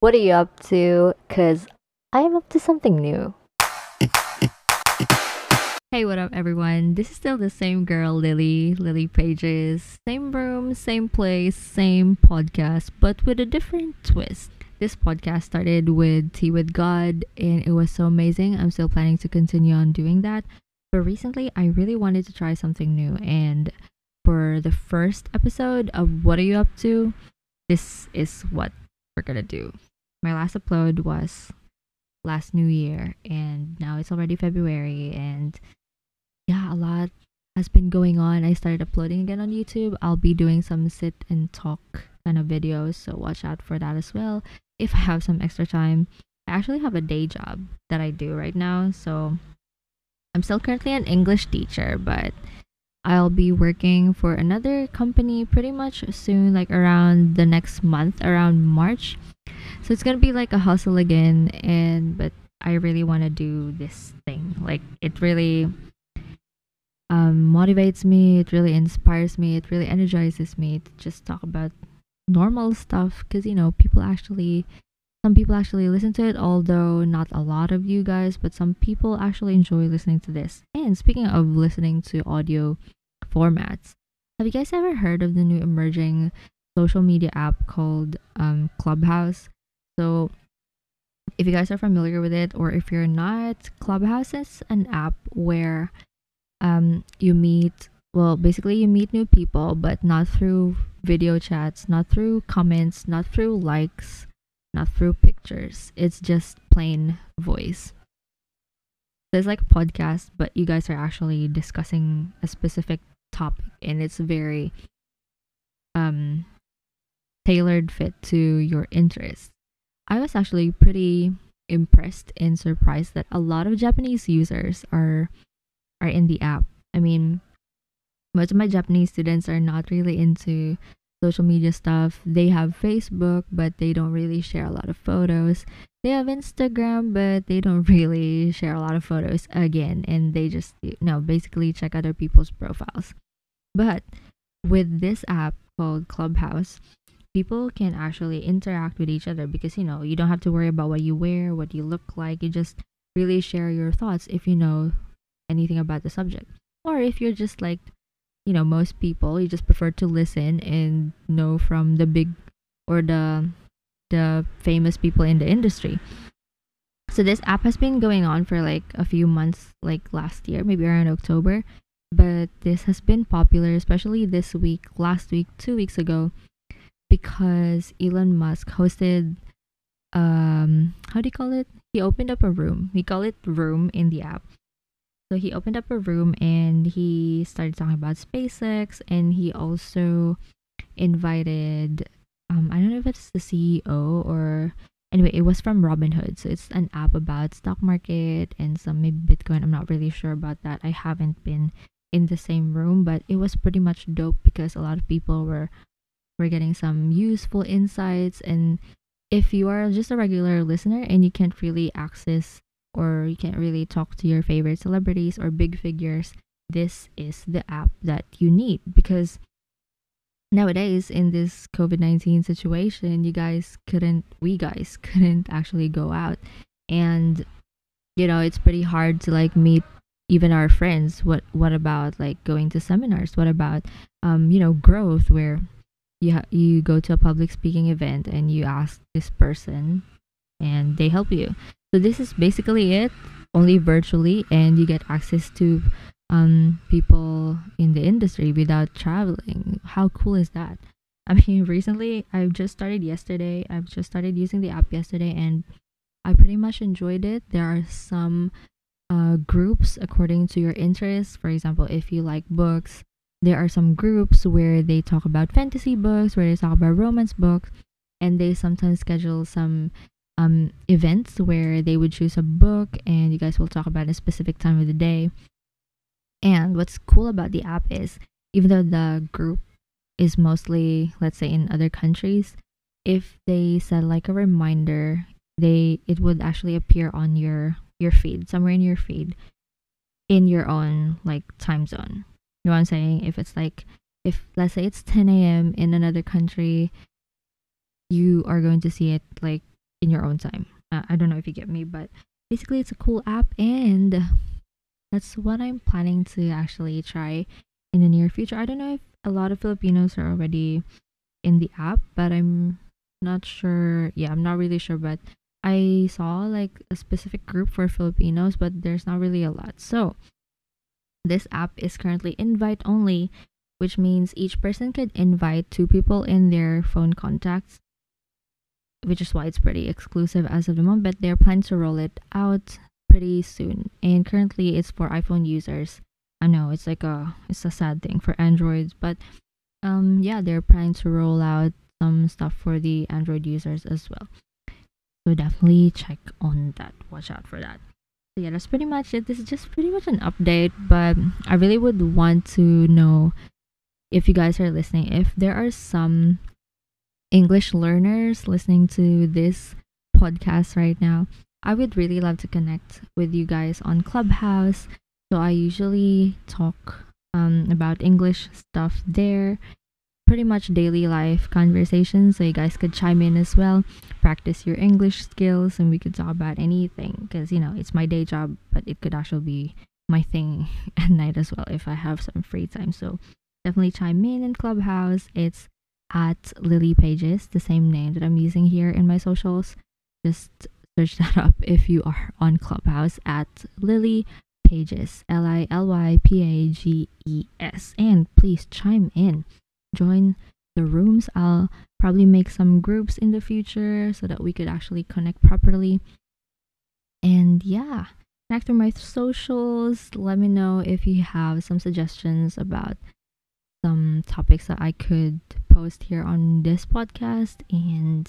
What are you up to? Because I am up to something new. Hey, what up, everyone? This is still the same girl, Lily, Lily Pages. Same room, same place, same podcast, but with a different twist. This podcast started with Tea with God, and it was so amazing. I'm still planning to continue on doing that. But recently, I really wanted to try something new, and for the first episode of What Are You Up To, this is what we're gonna do. My last upload was last New Year, and now it's already February, and yeah, a lot has been going on. I started uploading again on YouTube. I'll be doing some sit and talk kind of videos, so watch out for that as well. If I have some extra time, I actually have a day job that I do right now, so I'm still currently an English teacher, but I'll be working for another company pretty much soon, like around the next month, around March. So it's gonna be like a hustle again, and but I really want to do this thing. Like it really um, motivates me. It really inspires me. It really energizes me to just talk about normal stuff because you know people actually some people actually listen to it although not a lot of you guys but some people actually enjoy listening to this and speaking of listening to audio formats have you guys ever heard of the new emerging social media app called um, clubhouse so if you guys are familiar with it or if you're not clubhouse is an app where um, you meet well basically you meet new people but not through video chats not through comments not through likes not through pictures. It's just plain voice. It's like a podcast but you guys are actually discussing a specific topic and it's very um tailored fit to your interests i was actually pretty impressed and surprised that a lot of japanese users are are in the app. I mean, most of my Japanese students are not really into social media stuff. They have Facebook, but they don't really share a lot of photos. They have Instagram, but they don't really share a lot of photos again. And they just, you know, basically check other people's profiles. But with this app called Clubhouse, people can actually interact with each other because, you know, you don't have to worry about what you wear, what you look like. You just really share your thoughts if you know anything about the subject. Or if you're just like, you know, most people, you just prefer to listen and know from the big or the the famous people in the industry. So this app has been going on for like a few months, like last year, maybe around October. But this has been popular, especially this week, last week, two weeks ago, because Elon Musk hosted um how do you call it? He opened up a room. We call it room in the app so he opened up a room and he started talking about SpaceX and he also invited um I don't know if it's the CEO or anyway, it was from Robinhood. So it's an app about stock market and some maybe Bitcoin. I'm not really sure about that. I haven't been in the same room, but it was pretty much dope because a lot of people were were getting some useful insights and if you are just a regular listener and you can't really access or you can't really talk to your favorite celebrities or big figures, this is the app that you need because nowadays in this COVID-19 situation, you guys couldn't we guys couldn't actually go out and you know, it's pretty hard to like meet even our friends. What what about like going to seminars? What about um, you know, growth where you ha- you go to a public speaking event and you ask this person and they help you. So this is basically it, only virtually, and you get access to um, people in the industry without traveling. How cool is that? I mean, recently I've just started yesterday. I've just started using the app yesterday, and I pretty much enjoyed it. There are some uh, groups according to your interests. For example, if you like books, there are some groups where they talk about fantasy books, where they talk about romance books, and they sometimes schedule some um, events where they would choose a book and you guys will talk about a specific time of the day. And what's cool about the app is even though the group is mostly, let's say, in other countries, if they set like a reminder, they it would actually appear on your your feed somewhere in your feed in your own like time zone. You know what I'm saying? If it's like if let's say it's 10 a.m. in another country, you are going to see it like in your own time. Uh, I don't know if you get me, but basically it's a cool app and that's what I'm planning to actually try in the near future. I don't know if a lot of Filipinos are already in the app, but I'm not sure. Yeah, I'm not really sure, but I saw like a specific group for Filipinos, but there's not really a lot. So, this app is currently invite only, which means each person could invite two people in their phone contacts, which is why it's pretty exclusive as of the moment. But they're planning to roll it out pretty soon, and currently it's for iPhone users. I know it's like a it's a sad thing for Androids, but um yeah, they're planning to roll out some stuff for the Android users as well. So definitely check on that. Watch out for that. Yeah, that's pretty much it. This is just pretty much an update, but I really would want to know if you guys are listening, if there are some English learners listening to this podcast right now, I would really love to connect with you guys on Clubhouse. So I usually talk um, about English stuff there pretty much daily life conversations so you guys could chime in as well practice your english skills and we could talk about anything because you know it's my day job but it could actually be my thing at night as well if i have some free time so definitely chime in in clubhouse. It's at lily pages the same name that i'm using here in my socials. Just search that up if you are on clubhouse at lily pages l-i-l-y-p-a-g-e-s and please chime in join the rooms. I'll probably make some groups in the future so that we could actually connect properly. And yeah, connect through my socials. Let me know if you have some suggestions about some topics that I could post here on this podcast. And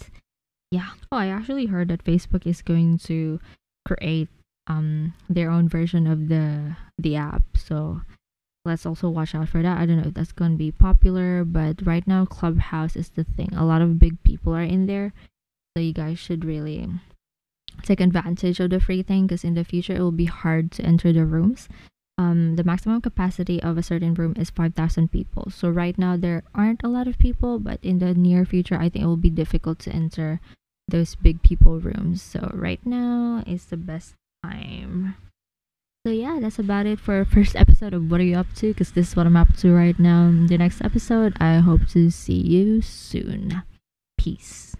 yeah, oh, I actually heard that Facebook is going to create um their own version of the the app. So let's also watch out for that. I don't know if that's going to be popular, but right now Clubhouse is the thing. A lot of big people are in there. So you guys should really take advantage of the free thing because in the future it will be hard to enter the rooms. Um, the maximum capacity of a certain room is 5,000 people. So right now there aren't a lot of people, but in the near future I think it will be difficult to enter those big people rooms. So right now is the best time. So yeah, that's about it for our first episode of What Are You Up To? Because this is what I'm up to right now. In the next episode, I hope to see you soon. Peace.